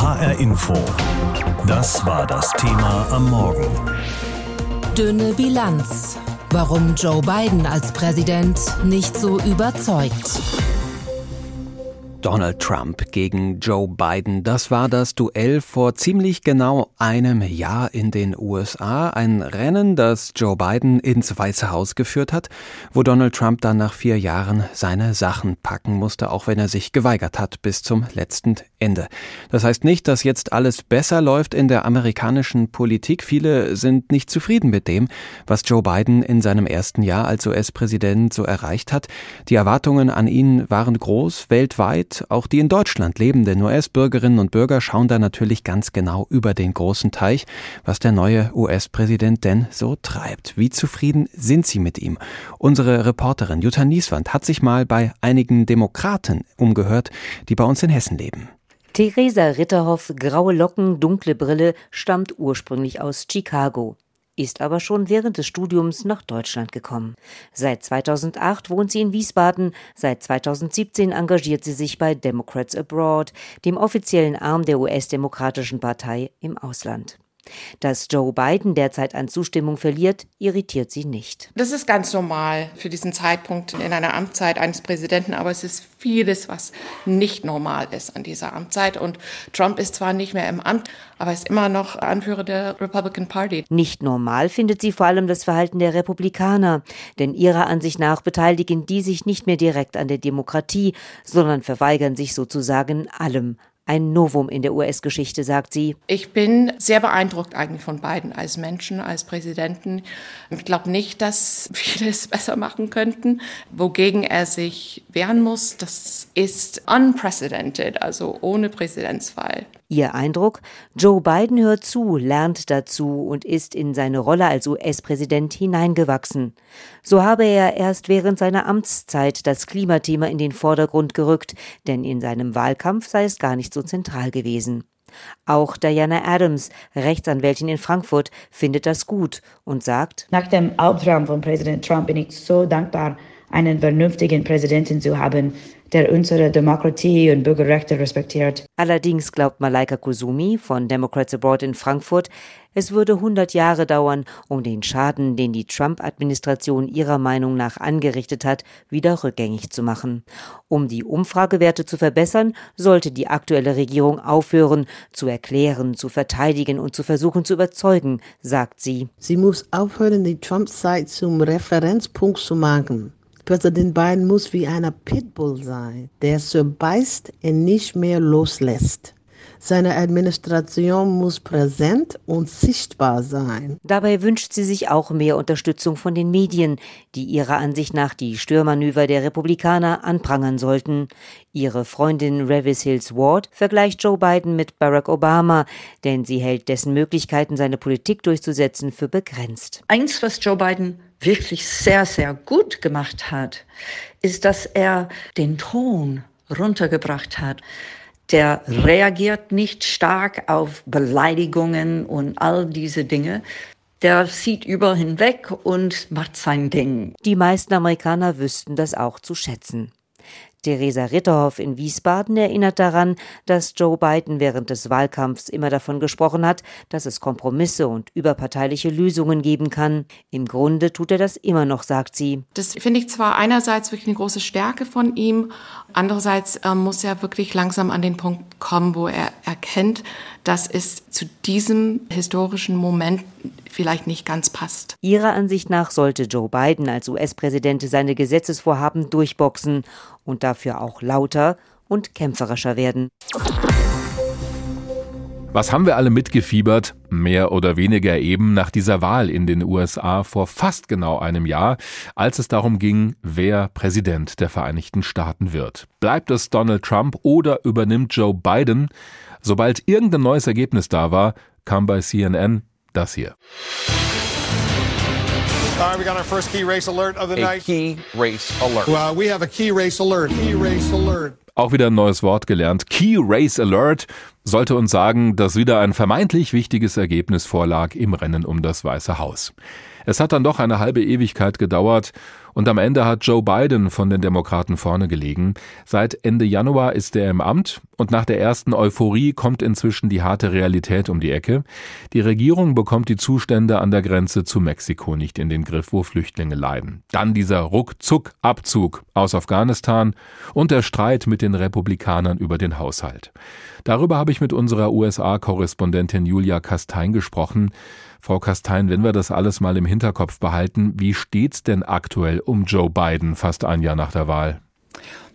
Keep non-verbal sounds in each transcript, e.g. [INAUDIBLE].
HR Info. Das war das Thema am Morgen. Dünne Bilanz. Warum Joe Biden als Präsident nicht so überzeugt. Donald Trump gegen Joe Biden. Das war das Duell vor ziemlich genau einem Jahr in den USA. Ein Rennen, das Joe Biden ins Weiße Haus geführt hat, wo Donald Trump dann nach vier Jahren seine Sachen packen musste, auch wenn er sich geweigert hat bis zum letzten Ende. Das heißt nicht, dass jetzt alles besser läuft in der amerikanischen Politik. Viele sind nicht zufrieden mit dem, was Joe Biden in seinem ersten Jahr als US-Präsident so erreicht hat. Die Erwartungen an ihn waren groß, weltweit auch die in Deutschland lebenden US-Bürgerinnen und Bürger schauen da natürlich ganz genau über den großen Teich, was der neue US-Präsident denn so treibt. Wie zufrieden sind sie mit ihm? Unsere Reporterin Jutta Nieswand hat sich mal bei einigen Demokraten umgehört, die bei uns in Hessen leben. Theresa Ritterhoff, graue Locken, dunkle Brille, stammt ursprünglich aus Chicago ist aber schon während des Studiums nach Deutschland gekommen. Seit 2008 wohnt sie in Wiesbaden, seit 2017 engagiert sie sich bei Democrats Abroad, dem offiziellen Arm der US-Demokratischen Partei im Ausland. Dass Joe Biden derzeit an Zustimmung verliert, irritiert sie nicht. Das ist ganz normal für diesen Zeitpunkt in einer Amtszeit eines Präsidenten, aber es ist vieles, was nicht normal ist an dieser Amtszeit. Und Trump ist zwar nicht mehr im Amt, aber ist immer noch Anführer der Republican Party. Nicht normal findet sie vor allem das Verhalten der Republikaner, denn ihrer Ansicht nach beteiligen die sich nicht mehr direkt an der Demokratie, sondern verweigern sich sozusagen allem, ein Novum in der US-Geschichte, sagt sie. Ich bin sehr beeindruckt eigentlich von beiden als Menschen, als Präsidenten. Ich glaube nicht, dass [LAUGHS] viele es besser machen könnten. Wogegen er sich wehren muss, das ist unprecedented, also ohne Präsidentswahl. Ihr Eindruck? Joe Biden hört zu, lernt dazu und ist in seine Rolle als US-Präsident hineingewachsen. So habe er erst während seiner Amtszeit das Klimathema in den Vordergrund gerückt, denn in seinem Wahlkampf sei es gar nicht so zentral gewesen. Auch Diana Adams, Rechtsanwältin in Frankfurt, findet das gut und sagt, Nach dem Albtraum von Präsident Trump bin ich so dankbar, einen vernünftigen Präsidenten zu haben, der unsere Demokratie und Bürgerrechte respektiert. Allerdings glaubt Malaika Kusumi von Democrats Abroad in Frankfurt, es würde 100 Jahre dauern, um den Schaden, den die Trump-Administration ihrer Meinung nach angerichtet hat, wieder rückgängig zu machen. Um die Umfragewerte zu verbessern, sollte die aktuelle Regierung aufhören, zu erklären, zu verteidigen und zu versuchen zu überzeugen, sagt sie. Sie muss aufhören, die Trump-Zeit zum Referenzpunkt zu machen. Präsident Biden muss wie einer Pitbull sein, der beißt und nicht mehr loslässt. Seine Administration muss präsent und sichtbar sein. Dabei wünscht sie sich auch mehr Unterstützung von den Medien, die ihrer Ansicht nach die Störmanöver der Republikaner anprangern sollten. Ihre Freundin Revis Hills Ward vergleicht Joe Biden mit Barack Obama, denn sie hält dessen Möglichkeiten, seine Politik durchzusetzen, für begrenzt. Eins, was Joe Biden wirklich sehr, sehr gut gemacht hat, ist, dass er den Ton runtergebracht hat der reagiert nicht stark auf Beleidigungen und all diese Dinge. Der sieht über hinweg und macht sein Ding. Die meisten Amerikaner wüssten das auch zu schätzen. Theresa Ritterhoff in Wiesbaden erinnert daran, dass Joe Biden während des Wahlkampfs immer davon gesprochen hat, dass es Kompromisse und überparteiliche Lösungen geben kann. Im Grunde tut er das immer noch, sagt sie. Das finde ich zwar einerseits wirklich eine große Stärke von ihm, andererseits äh, muss er wirklich langsam an den Punkt kommen, wo er erkennt, dass es zu diesem historischen Moment vielleicht nicht ganz passt. Ihrer Ansicht nach sollte Joe Biden als US-Präsident seine Gesetzesvorhaben durchboxen und dafür auch lauter und kämpferischer werden. Was haben wir alle mitgefiebert? Mehr oder weniger eben nach dieser Wahl in den USA vor fast genau einem Jahr, als es darum ging, wer Präsident der Vereinigten Staaten wird. Bleibt es Donald Trump oder übernimmt Joe Biden? Sobald irgendein neues Ergebnis da war, kam bei CNN das hier. All right, we got our first key race alert of the a night. key race alert. Well, we have a key race alert. Key race alert. Auch wieder ein neues Wort gelernt. Key Race Alert sollte uns sagen, dass wieder ein vermeintlich wichtiges Ergebnis vorlag im Rennen um das Weiße Haus. Es hat dann doch eine halbe Ewigkeit gedauert und am Ende hat Joe Biden von den Demokraten vorne gelegen. Seit Ende Januar ist er im Amt Und nach der ersten Euphorie kommt inzwischen die harte Realität um die Ecke. Die Regierung bekommt die Zustände an der Grenze zu Mexiko nicht in den Griff, wo Flüchtlinge leiden. Dann dieser Ruckzuck-Abzug aus Afghanistan und der Streit mit den Republikanern über den Haushalt. Darüber habe ich mit unserer USA-Korrespondentin Julia Kastein gesprochen. Frau Kastein, wenn wir das alles mal im Hinterkopf behalten, wie steht's denn aktuell um Joe Biden fast ein Jahr nach der Wahl?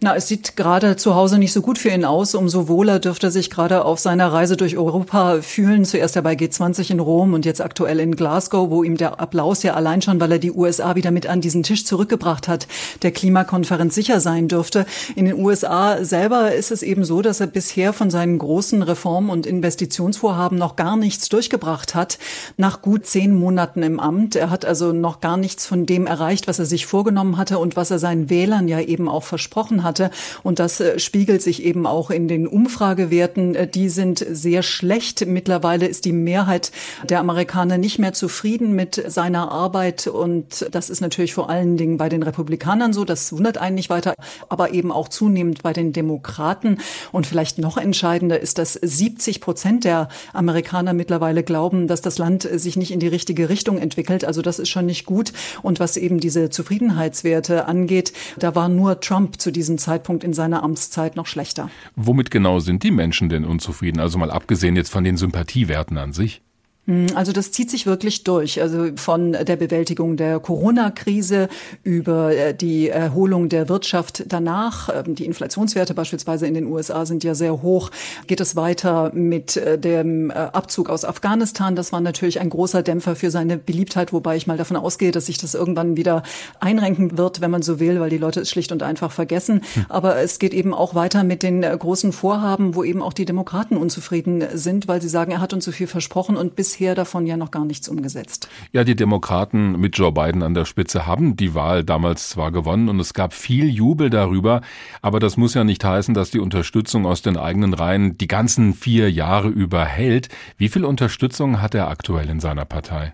Na, es sieht gerade zu Hause nicht so gut für ihn aus. Umso wohler dürfte er sich gerade auf seiner Reise durch Europa fühlen. Zuerst ja bei G20 in Rom und jetzt aktuell in Glasgow, wo ihm der Applaus ja allein schon, weil er die USA wieder mit an diesen Tisch zurückgebracht hat, der Klimakonferenz sicher sein dürfte. In den USA selber ist es eben so, dass er bisher von seinen großen Reform- und Investitionsvorhaben noch gar nichts durchgebracht hat. Nach gut zehn Monaten im Amt. Er hat also noch gar nichts von dem erreicht, was er sich vorgenommen hatte und was er seinen Wählern ja eben auch versprochen hatte. Und das äh, spiegelt sich eben auch in den Umfragewerten. Äh, die sind sehr schlecht. Mittlerweile ist die Mehrheit der Amerikaner nicht mehr zufrieden mit seiner Arbeit. Und das ist natürlich vor allen Dingen bei den Republikanern so. Das wundert einen nicht weiter, aber eben auch zunehmend bei den Demokraten. Und vielleicht noch entscheidender ist, dass 70 Prozent der Amerikaner mittlerweile glauben, dass das Land sich nicht in die richtige Richtung entwickelt. Also das ist schon nicht gut. Und was eben diese Zufriedenheitswerte angeht, da war nur Trump zu diesem diesem Zeitpunkt in seiner Amtszeit noch schlechter. Womit genau sind die Menschen denn unzufrieden? Also mal abgesehen jetzt von den Sympathiewerten an sich. Hm, also das zieht sich wirklich durch. Also von der Bewältigung der Corona-Krise über äh, die Erholung der Wirtschaft danach. Ähm, die Inflationswerte beispielsweise in den USA sind ja sehr hoch. Geht es weiter mit äh, dem äh, Abzug aus Afghanistan? Das war natürlich ein großer Dämpfer für seine Beliebtheit, wobei ich mal davon ausgehe, dass sich das irgendwann wieder einrenken wird, wenn man so will, weil die Leute es schlicht und einfach vergessen. Hm. Aber es geht eben auch weiter mit den großen Vorhaben, wo eben auch die Demokraten unzufrieden sind, weil sie sagen, er hat uns so viel versprochen und bis bisher davon ja noch gar nichts umgesetzt. Ja, die Demokraten mit Joe Biden an der Spitze haben die Wahl damals zwar gewonnen und es gab viel Jubel darüber, aber das muss ja nicht heißen, dass die Unterstützung aus den eigenen Reihen die ganzen vier Jahre über hält. Wie viel Unterstützung hat er aktuell in seiner Partei?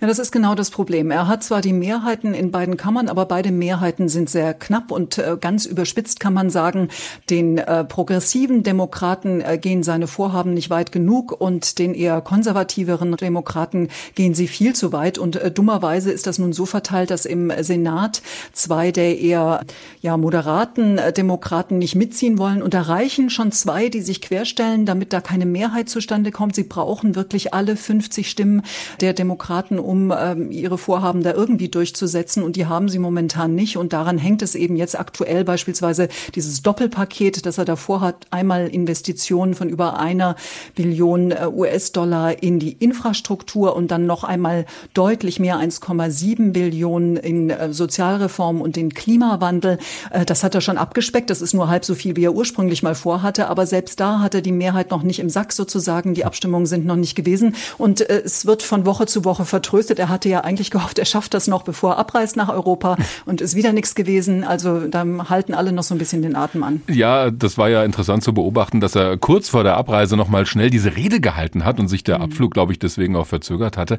Ja, das ist genau das Problem. Er hat zwar die Mehrheiten in beiden Kammern, aber beide Mehrheiten sind sehr knapp und äh, ganz überspitzt kann man sagen, den äh, progressiven Demokraten äh, gehen seine Vorhaben nicht weit genug und den eher konservativeren Demokraten gehen sie viel zu weit. Und äh, dummerweise ist das nun so verteilt, dass im Senat zwei der eher ja, moderaten äh, Demokraten nicht mitziehen wollen. Und da reichen schon zwei, die sich querstellen, damit da keine Mehrheit zustande kommt. Sie brauchen wirklich alle 50 Stimmen der Demokraten Demokraten, um ähm, ihre Vorhaben da irgendwie durchzusetzen. Und die haben sie momentan nicht. Und daran hängt es eben jetzt aktuell beispielsweise dieses Doppelpaket, das er davor hat. Einmal Investitionen von über einer Billion äh, US-Dollar in die Infrastruktur und dann noch einmal deutlich mehr 1,7 Billionen in äh, Sozialreform und den Klimawandel. Äh, das hat er schon abgespeckt. Das ist nur halb so viel, wie er ursprünglich mal vorhatte. Aber selbst da hat er die Mehrheit noch nicht im Sack sozusagen. Die Abstimmungen sind noch nicht gewesen. Und es wird von Woche zu Woche vertröstet. Er hatte ja eigentlich gehofft, er schafft das noch, bevor er abreist nach Europa und ist wieder nichts gewesen. Also da halten alle noch so ein bisschen den Atem an. Ja, das war ja interessant zu beobachten, dass er kurz vor der Abreise noch mal schnell diese Rede gehalten hat und sich der mhm. Abflug, glaube ich, deswegen auch verzögert hatte.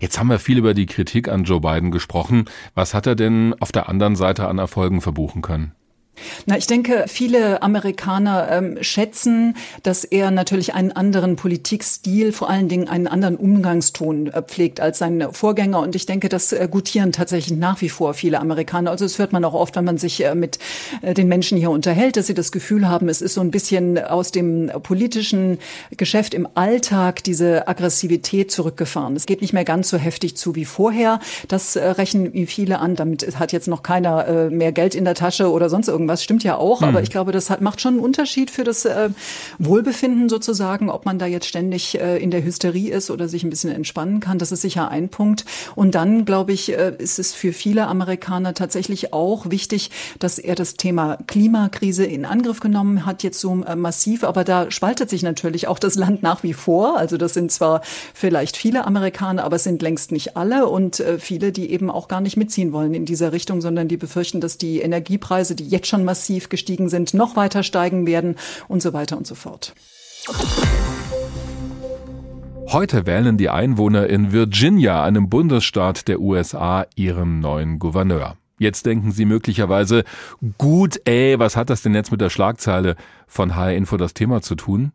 Jetzt haben wir viel über die Kritik an Joe Biden gesprochen. Was hat er denn auf der anderen Seite an Erfolgen verbuchen können? Na, ich denke, viele Amerikaner ähm, schätzen, dass er natürlich einen anderen Politikstil, vor allen Dingen einen anderen Umgangston äh, pflegt als sein Vorgänger. Und ich denke, das äh, gutieren tatsächlich nach wie vor viele Amerikaner. Also das hört man auch oft, wenn man sich äh, mit äh, den Menschen hier unterhält, dass sie das Gefühl haben, es ist so ein bisschen aus dem politischen Geschäft im Alltag diese Aggressivität zurückgefahren. Es geht nicht mehr ganz so heftig zu wie vorher. Das äh, rechnen viele an. Damit hat jetzt noch keiner äh, mehr Geld in der Tasche oder sonst irgendwas was stimmt ja auch, mhm. aber ich glaube, das hat, macht schon einen Unterschied für das äh, Wohlbefinden sozusagen, ob man da jetzt ständig äh, in der Hysterie ist oder sich ein bisschen entspannen kann. Das ist sicher ein Punkt. Und dann, glaube ich, äh, ist es für viele Amerikaner tatsächlich auch wichtig, dass er das Thema Klimakrise in Angriff genommen hat, jetzt so äh, massiv. Aber da spaltet sich natürlich auch das Land nach wie vor. Also das sind zwar vielleicht viele Amerikaner, aber es sind längst nicht alle und äh, viele, die eben auch gar nicht mitziehen wollen in dieser Richtung, sondern die befürchten, dass die Energiepreise, die jetzt schon schon massiv gestiegen sind, noch weiter steigen werden und so weiter und so fort. Heute wählen die Einwohner in Virginia, einem Bundesstaat der USA, ihren neuen Gouverneur. Jetzt denken Sie möglicherweise, gut, ey, was hat das denn jetzt mit der Schlagzeile von HR Info das Thema zu tun?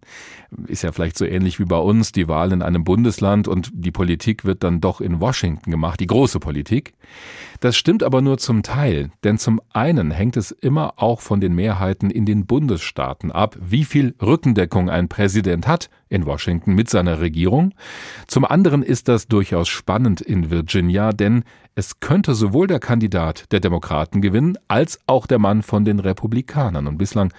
Ist ja vielleicht so ähnlich wie bei uns, die Wahl in einem Bundesland und die Politik wird dann doch in Washington gemacht, die große Politik. Das stimmt aber nur zum Teil, denn zum einen hängt es immer auch von den Mehrheiten in den Bundesstaaten ab, wie viel Rückendeckung ein Präsident hat in Washington mit seiner Regierung. Zum anderen ist das durchaus spannend in Virginia, denn es könnte sowohl der Kandidat der Demokraten gewinnen, als auch der Mann von den Republikanern. Und bislang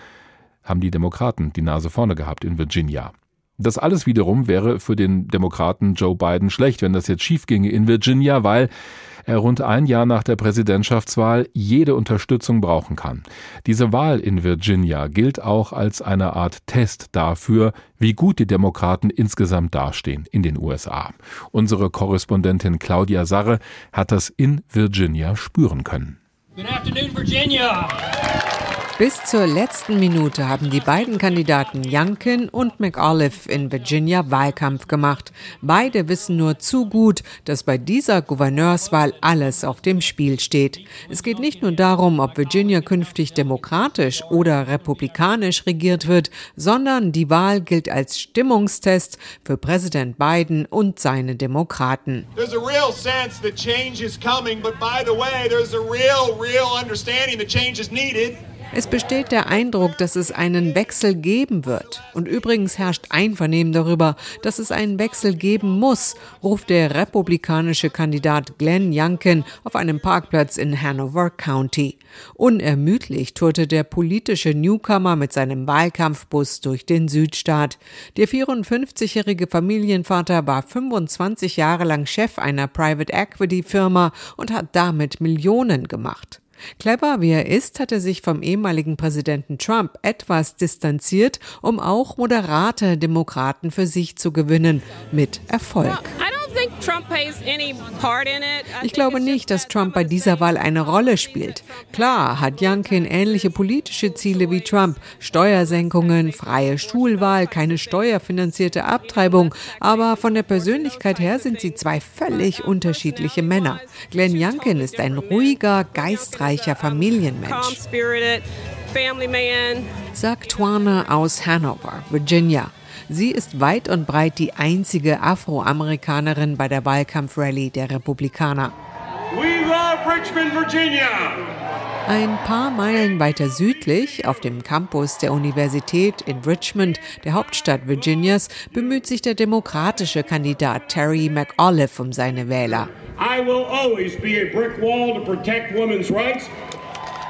haben die Demokraten die Nase vorne gehabt in Virginia. Das alles wiederum wäre für den Demokraten Joe Biden schlecht, wenn das jetzt schief ginge in Virginia, weil rund ein Jahr nach der Präsidentschaftswahl jede Unterstützung brauchen kann. Diese Wahl in Virginia gilt auch als eine Art Test dafür, wie gut die Demokraten insgesamt dastehen in den USA. Unsere Korrespondentin Claudia Sarre hat das in Virginia spüren können. Good afternoon, Virginia. Bis zur letzten Minute haben die beiden Kandidaten Youngkin und McAuliffe in Virginia Wahlkampf gemacht. Beide wissen nur zu gut, dass bei dieser Gouverneurswahl alles auf dem Spiel steht. Es geht nicht nur darum, ob Virginia künftig demokratisch oder republikanisch regiert wird, sondern die Wahl gilt als Stimmungstest für Präsident Biden und seine Demokraten. Change is needed. Es besteht der Eindruck, dass es einen Wechsel geben wird. Und übrigens herrscht Einvernehmen darüber, dass es einen Wechsel geben muss, ruft der republikanische Kandidat Glenn Youngkin auf einem Parkplatz in Hanover County. Unermüdlich tourte der politische Newcomer mit seinem Wahlkampfbus durch den Südstaat. Der 54-jährige Familienvater war 25 Jahre lang Chef einer Private Equity Firma und hat damit Millionen gemacht. Clever wie er ist, hat er sich vom ehemaligen Präsidenten Trump etwas distanziert, um auch moderate Demokraten für sich zu gewinnen, mit Erfolg. Ich glaube nicht, dass Trump bei dieser Wahl eine Rolle spielt. Klar hat Youngkin ähnliche politische Ziele wie Trump. Steuersenkungen, freie Schulwahl, keine steuerfinanzierte Abtreibung. Aber von der Persönlichkeit her sind sie zwei völlig unterschiedliche Männer. Glenn Youngkin ist ein ruhiger, geistreicher Familienmensch. Sagt Twana aus Hanover, Virginia. Sie ist weit und breit die einzige Afroamerikanerin bei der Wahlkampfrallye der Republikaner. We love Richmond, Virginia. Ein paar Meilen weiter südlich, auf dem Campus der Universität in Richmond, der Hauptstadt Virginias, bemüht sich der demokratische Kandidat Terry McAuliffe um seine Wähler. I will always be a brick wall to protect women's rights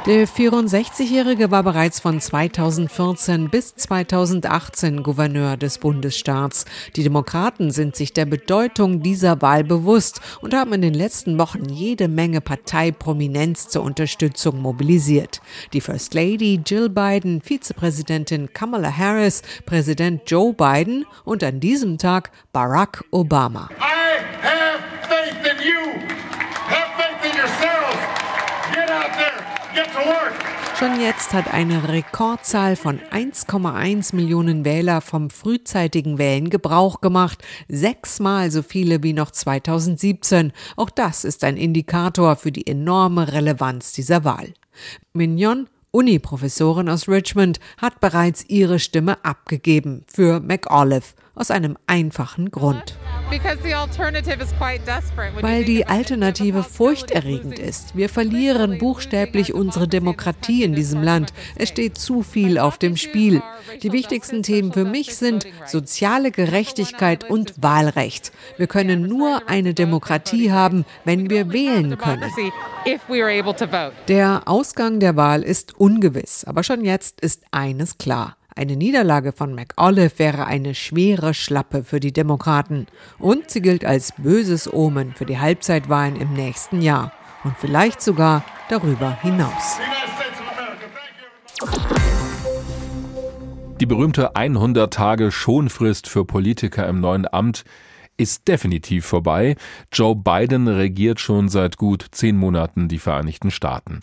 der 64-Jährige war bereits von 2014 bis 2018 Gouverneur des Bundesstaats. Die Demokraten sind sich der Bedeutung dieser Wahl bewusst und haben in den letzten Wochen jede Menge Parteiprominenz zur Unterstützung mobilisiert. Die First Lady Jill Biden, Vizepräsidentin Kamala Harris, Präsident Joe Biden und an diesem Tag Barack Obama. I Schon jetzt hat eine Rekordzahl von 1,1 Millionen Wähler vom frühzeitigen Wählen Gebrauch gemacht, sechsmal so viele wie noch 2017. Auch das ist ein Indikator für die enorme Relevanz dieser Wahl. Mignon Uni-Professorin aus Richmond hat bereits ihre Stimme abgegeben für McAuliffe aus einem einfachen Grund. Weil die Alternative furchterregend ist. Wir verlieren buchstäblich unsere Demokratie in diesem Land. Es steht zu viel auf dem Spiel. Die wichtigsten Themen für mich sind soziale Gerechtigkeit und Wahlrecht. Wir können nur eine Demokratie haben, wenn wir wählen können. Der Ausgang der Wahl ist ungewiss, aber schon jetzt ist eines klar. Eine Niederlage von McAuliffe wäre eine schwere Schlappe für die Demokraten. Und sie gilt als böses Omen für die Halbzeitwahlen im nächsten Jahr. Und vielleicht sogar darüber hinaus. Die berühmte 100 Tage Schonfrist für Politiker im neuen Amt ist definitiv vorbei. Joe Biden regiert schon seit gut zehn Monaten die Vereinigten Staaten.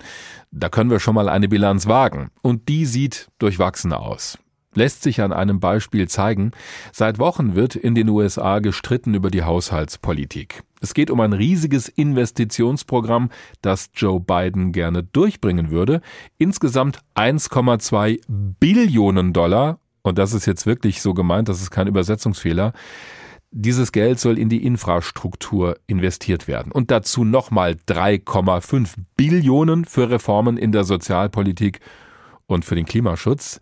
Da können wir schon mal eine Bilanz wagen. Und die sieht durchwachsen aus lässt sich an einem Beispiel zeigen. Seit Wochen wird in den USA gestritten über die Haushaltspolitik. Es geht um ein riesiges Investitionsprogramm, das Joe Biden gerne durchbringen würde. Insgesamt 1,2 Billionen Dollar. Und das ist jetzt wirklich so gemeint, das ist kein Übersetzungsfehler. Dieses Geld soll in die Infrastruktur investiert werden. Und dazu nochmal 3,5 Billionen für Reformen in der Sozialpolitik und für den Klimaschutz.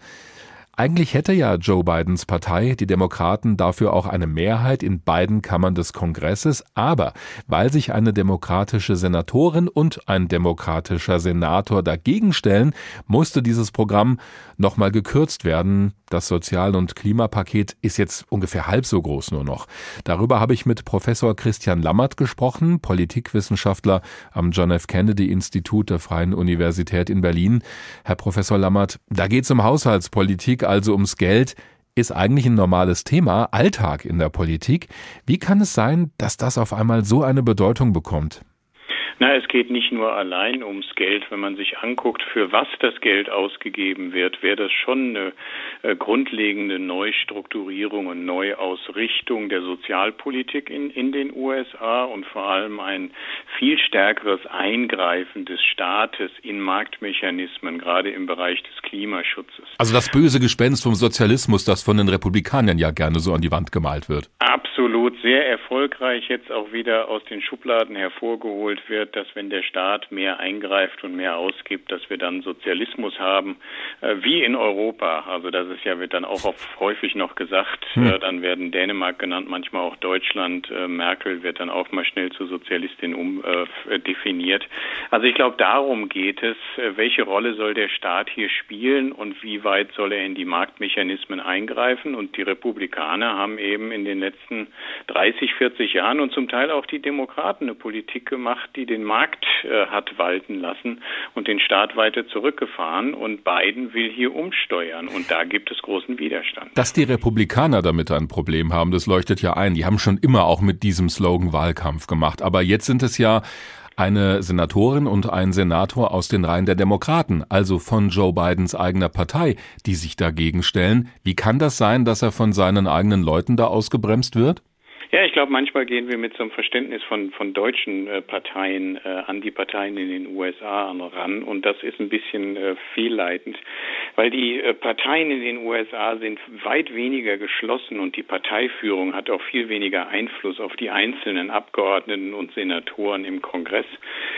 Eigentlich hätte ja Joe Bidens Partei, die Demokraten, dafür auch eine Mehrheit in beiden Kammern des Kongresses, aber weil sich eine demokratische Senatorin und ein demokratischer Senator dagegen stellen, musste dieses Programm nochmal gekürzt werden. Das Sozial- und Klimapaket ist jetzt ungefähr halb so groß nur noch. Darüber habe ich mit Professor Christian Lammert gesprochen, Politikwissenschaftler am John F. Kennedy Institut der Freien Universität in Berlin. Herr Professor Lammert, da geht es um Haushaltspolitik, also ums Geld ist eigentlich ein normales Thema, Alltag in der Politik. Wie kann es sein, dass das auf einmal so eine Bedeutung bekommt? Na, es geht nicht nur allein ums Geld. Wenn man sich anguckt, für was das Geld ausgegeben wird, wäre das schon eine äh, grundlegende Neustrukturierung und Neuausrichtung der Sozialpolitik in, in den USA und vor allem ein viel stärkeres Eingreifen des Staates in Marktmechanismen, gerade im Bereich des Klimaschutzes. Also das böse Gespenst vom Sozialismus, das von den Republikanern ja gerne so an die Wand gemalt wird. Absolut, sehr erfolgreich jetzt auch wieder aus den Schubladen hervorgeholt wird dass wenn der Staat mehr eingreift und mehr ausgibt, dass wir dann Sozialismus haben, äh, wie in Europa. Also das ist ja, wird dann auch oft häufig noch gesagt, hm. äh, dann werden Dänemark genannt, manchmal auch Deutschland. Äh, Merkel wird dann auch mal schnell zur Sozialistin umdefiniert. Äh, also ich glaube, darum geht es. Äh, welche Rolle soll der Staat hier spielen und wie weit soll er in die Marktmechanismen eingreifen? Und die Republikaner haben eben in den letzten 30, 40 Jahren und zum Teil auch die Demokraten eine Politik gemacht, die den den Markt äh, hat walten lassen und den Staat weiter zurückgefahren. Und Biden will hier umsteuern. Und da gibt es großen Widerstand. Dass die Republikaner damit ein Problem haben, das leuchtet ja ein. Die haben schon immer auch mit diesem Slogan Wahlkampf gemacht. Aber jetzt sind es ja eine Senatorin und ein Senator aus den Reihen der Demokraten, also von Joe Bidens eigener Partei, die sich dagegen stellen. Wie kann das sein, dass er von seinen eigenen Leuten da ausgebremst wird? Ja, ich glaube, manchmal gehen wir mit so einem Verständnis von, von deutschen äh, Parteien äh, an die Parteien in den USA ran und das ist ein bisschen äh, fehlleitend, weil die äh, Parteien in den USA sind weit weniger geschlossen und die Parteiführung hat auch viel weniger Einfluss auf die einzelnen Abgeordneten und Senatoren im Kongress.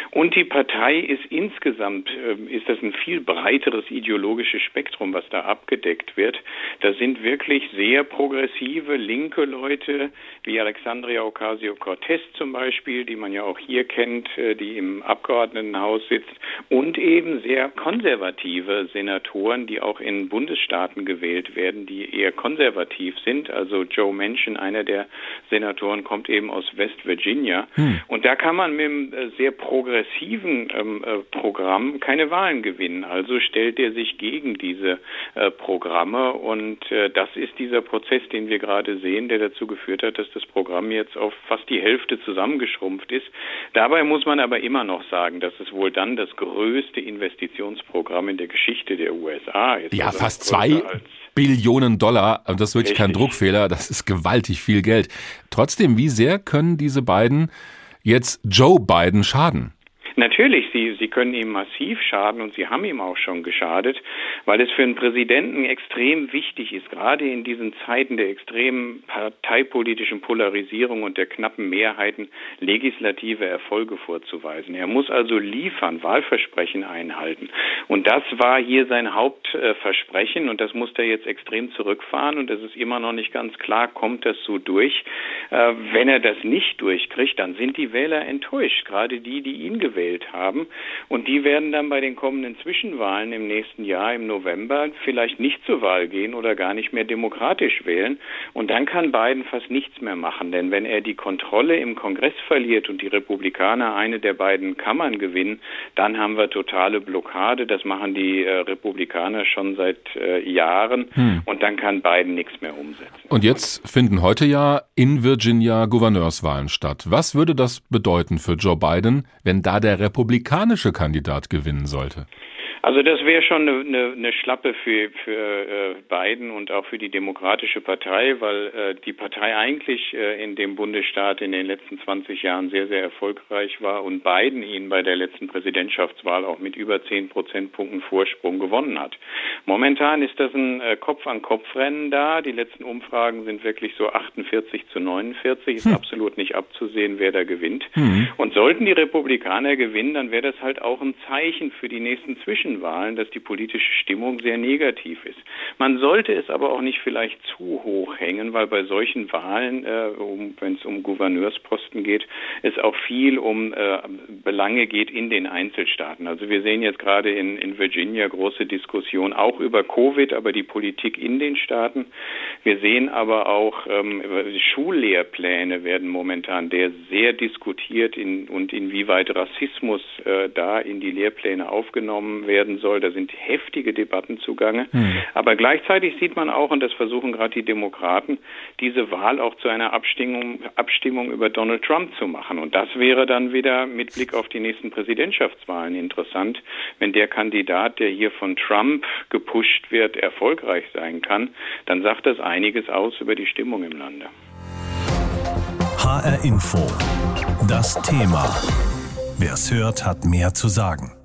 Und die Partei ist insgesamt, äh, ist das ein viel breiteres ideologisches Spektrum, was da abgedeckt wird. Da sind wirklich sehr progressive, linke Leute, wie Alexandria Ocasio-Cortez zum Beispiel, die man ja auch hier kennt, äh, die im Abgeordnetenhaus sitzt, und eben sehr konservative Senatoren, die auch in Bundesstaaten gewählt werden, die eher konservativ sind. Also Joe Manchin, einer der Senatoren, kommt eben aus West Virginia. Hm. Und da kann man mit einem äh, sehr progressiven ähm, äh, Programm keine Wahlen gewinnen. Also stellt er sich gegen diese äh, Programme und äh, das ist dieser Prozess, den wir gerade sehen, der dazu geführt hat, dass das Programm jetzt auf fast die Hälfte zusammengeschrumpft ist. Dabei muss man aber immer noch sagen, dass es wohl dann das größte Investitionsprogramm in der Geschichte der USA ist. Ja, also fast zwei Billionen Dollar. Das ist wirklich Richtig. kein Druckfehler. Das ist gewaltig viel Geld. Trotzdem, wie sehr können diese beiden jetzt Joe Biden schaden? Natürlich, sie, sie können ihm massiv schaden und sie haben ihm auch schon geschadet, weil es für einen Präsidenten extrem wichtig ist, gerade in diesen Zeiten der extremen parteipolitischen Polarisierung und der knappen Mehrheiten legislative Erfolge vorzuweisen. Er muss also liefern, Wahlversprechen einhalten. Und das war hier sein Hauptversprechen und das muss er jetzt extrem zurückfahren und es ist immer noch nicht ganz klar, kommt das so durch. Äh, wenn er das nicht durchkriegt, dann sind die Wähler enttäuscht, gerade die, die ihn gewählt gewählt haben. Und die werden dann bei den kommenden Zwischenwahlen im nächsten Jahr, im November, vielleicht nicht zur Wahl gehen oder gar nicht mehr demokratisch wählen. Und dann kann Biden fast nichts mehr machen. Denn wenn er die Kontrolle im Kongress verliert und die Republikaner eine der beiden Kammern gewinnen, dann haben wir totale Blockade. Das machen die äh, Republikaner schon seit äh, Jahren. Hm. Und dann kann Biden nichts mehr umsetzen. Und jetzt finden heute ja in Virginia Gouverneurswahlen statt. Was würde das bedeuten für Joe Biden, wenn da der republikanische Kandidat gewinnen sollte? Also das wäre schon eine, eine, eine, Schlappe für, für äh, Biden und auch für die Demokratische Partei, weil äh, die Partei eigentlich äh, in dem Bundesstaat in den letzten 20 Jahren sehr, sehr erfolgreich war und Biden ihn bei der letzten Präsidentschaftswahl auch mit über 10 Prozentpunkten Vorsprung gewonnen hat. Momentan ist das ein äh, Kopf-an-Kopf-Rennen da. Die letzten Umfragen sind wirklich so 48 zu 49. Ist hm. absolut nicht abzusehen, wer da gewinnt. Hm. Und sollten die Republikaner gewinnen, dann wäre das halt auch ein Zeichen für die nächsten Zwischen Wahlen, dass die politische Stimmung sehr negativ ist. Man sollte es aber auch nicht vielleicht zu hoch hängen, weil bei solchen Wahlen, äh, um, wenn es um Gouverneursposten geht, es auch viel um äh, Belange geht in den Einzelstaaten. Also wir sehen jetzt gerade in, in Virginia große Diskussionen auch über Covid, aber die Politik in den Staaten. Wir sehen aber auch ähm, Schullehrpläne werden momentan der sehr diskutiert in, und inwieweit Rassismus äh, da in die Lehrpläne aufgenommen werden werden soll. Da sind heftige Debatten zugange. Mhm. Aber gleichzeitig sieht man auch, und das versuchen gerade die Demokraten, diese Wahl auch zu einer Abstimmung, Abstimmung über Donald Trump zu machen. Und das wäre dann wieder mit Blick auf die nächsten Präsidentschaftswahlen interessant, wenn der Kandidat, der hier von Trump gepusht wird, erfolgreich sein kann, dann sagt das einiges aus über die Stimmung im Lande. HR Info. Das Thema. Wer es hört, hat mehr zu sagen.